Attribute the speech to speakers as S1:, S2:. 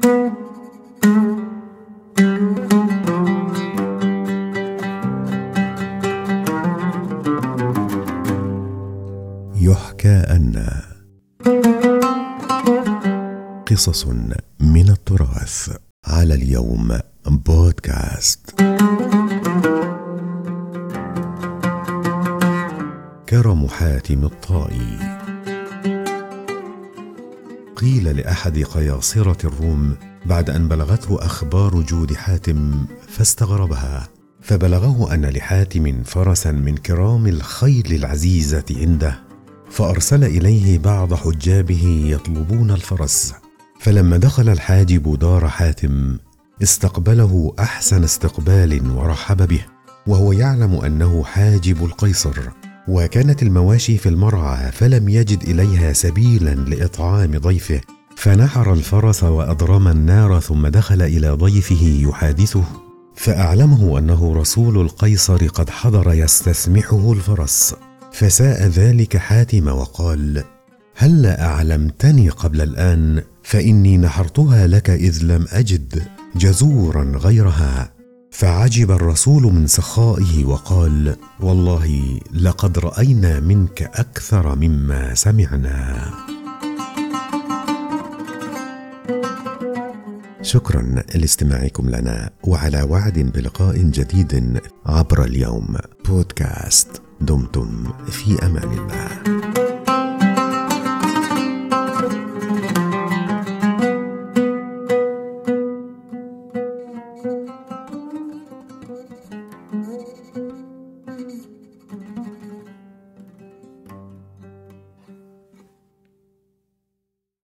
S1: يحكى أن قصص من التراث على اليوم بودكاست. كرم حاتم الطائي. قيل لأحد قياصرة الروم بعد أن بلغته أخبار جود حاتم فاستغربها فبلغه أن لحاتم فرسا من كرام الخيل العزيزة عنده فأرسل إليه بعض حجابه يطلبون الفرس. فلما دخل الحاجب دار حاتم استقبله أحسن استقبال ورحب به وهو يعلم أنه حاجب القيصر. وكانت المواشي في المرعى فلم يجد إليها سبيلا لإطعام ضيفه. فنحر الفرس وأضرم النار ثم دخل إلى ضيفه يحادثه. فأعلمه أنه رسول القيصر قد حضر يستسمحه الفرس. فساء ذلك حاتم وقال هلا أعلمتني قبل الآن؟ فإني نحرتها لك إذ لم أجد جزورا غيرها. فعجب الرسول من سخائه وقال والله لقد رأينا منك أكثر مما سمعنا. شكرا لاستماعكم لنا وعلى وعد بلقاء جديد عبر اليوم. بودكاست دمتم في أمان الله.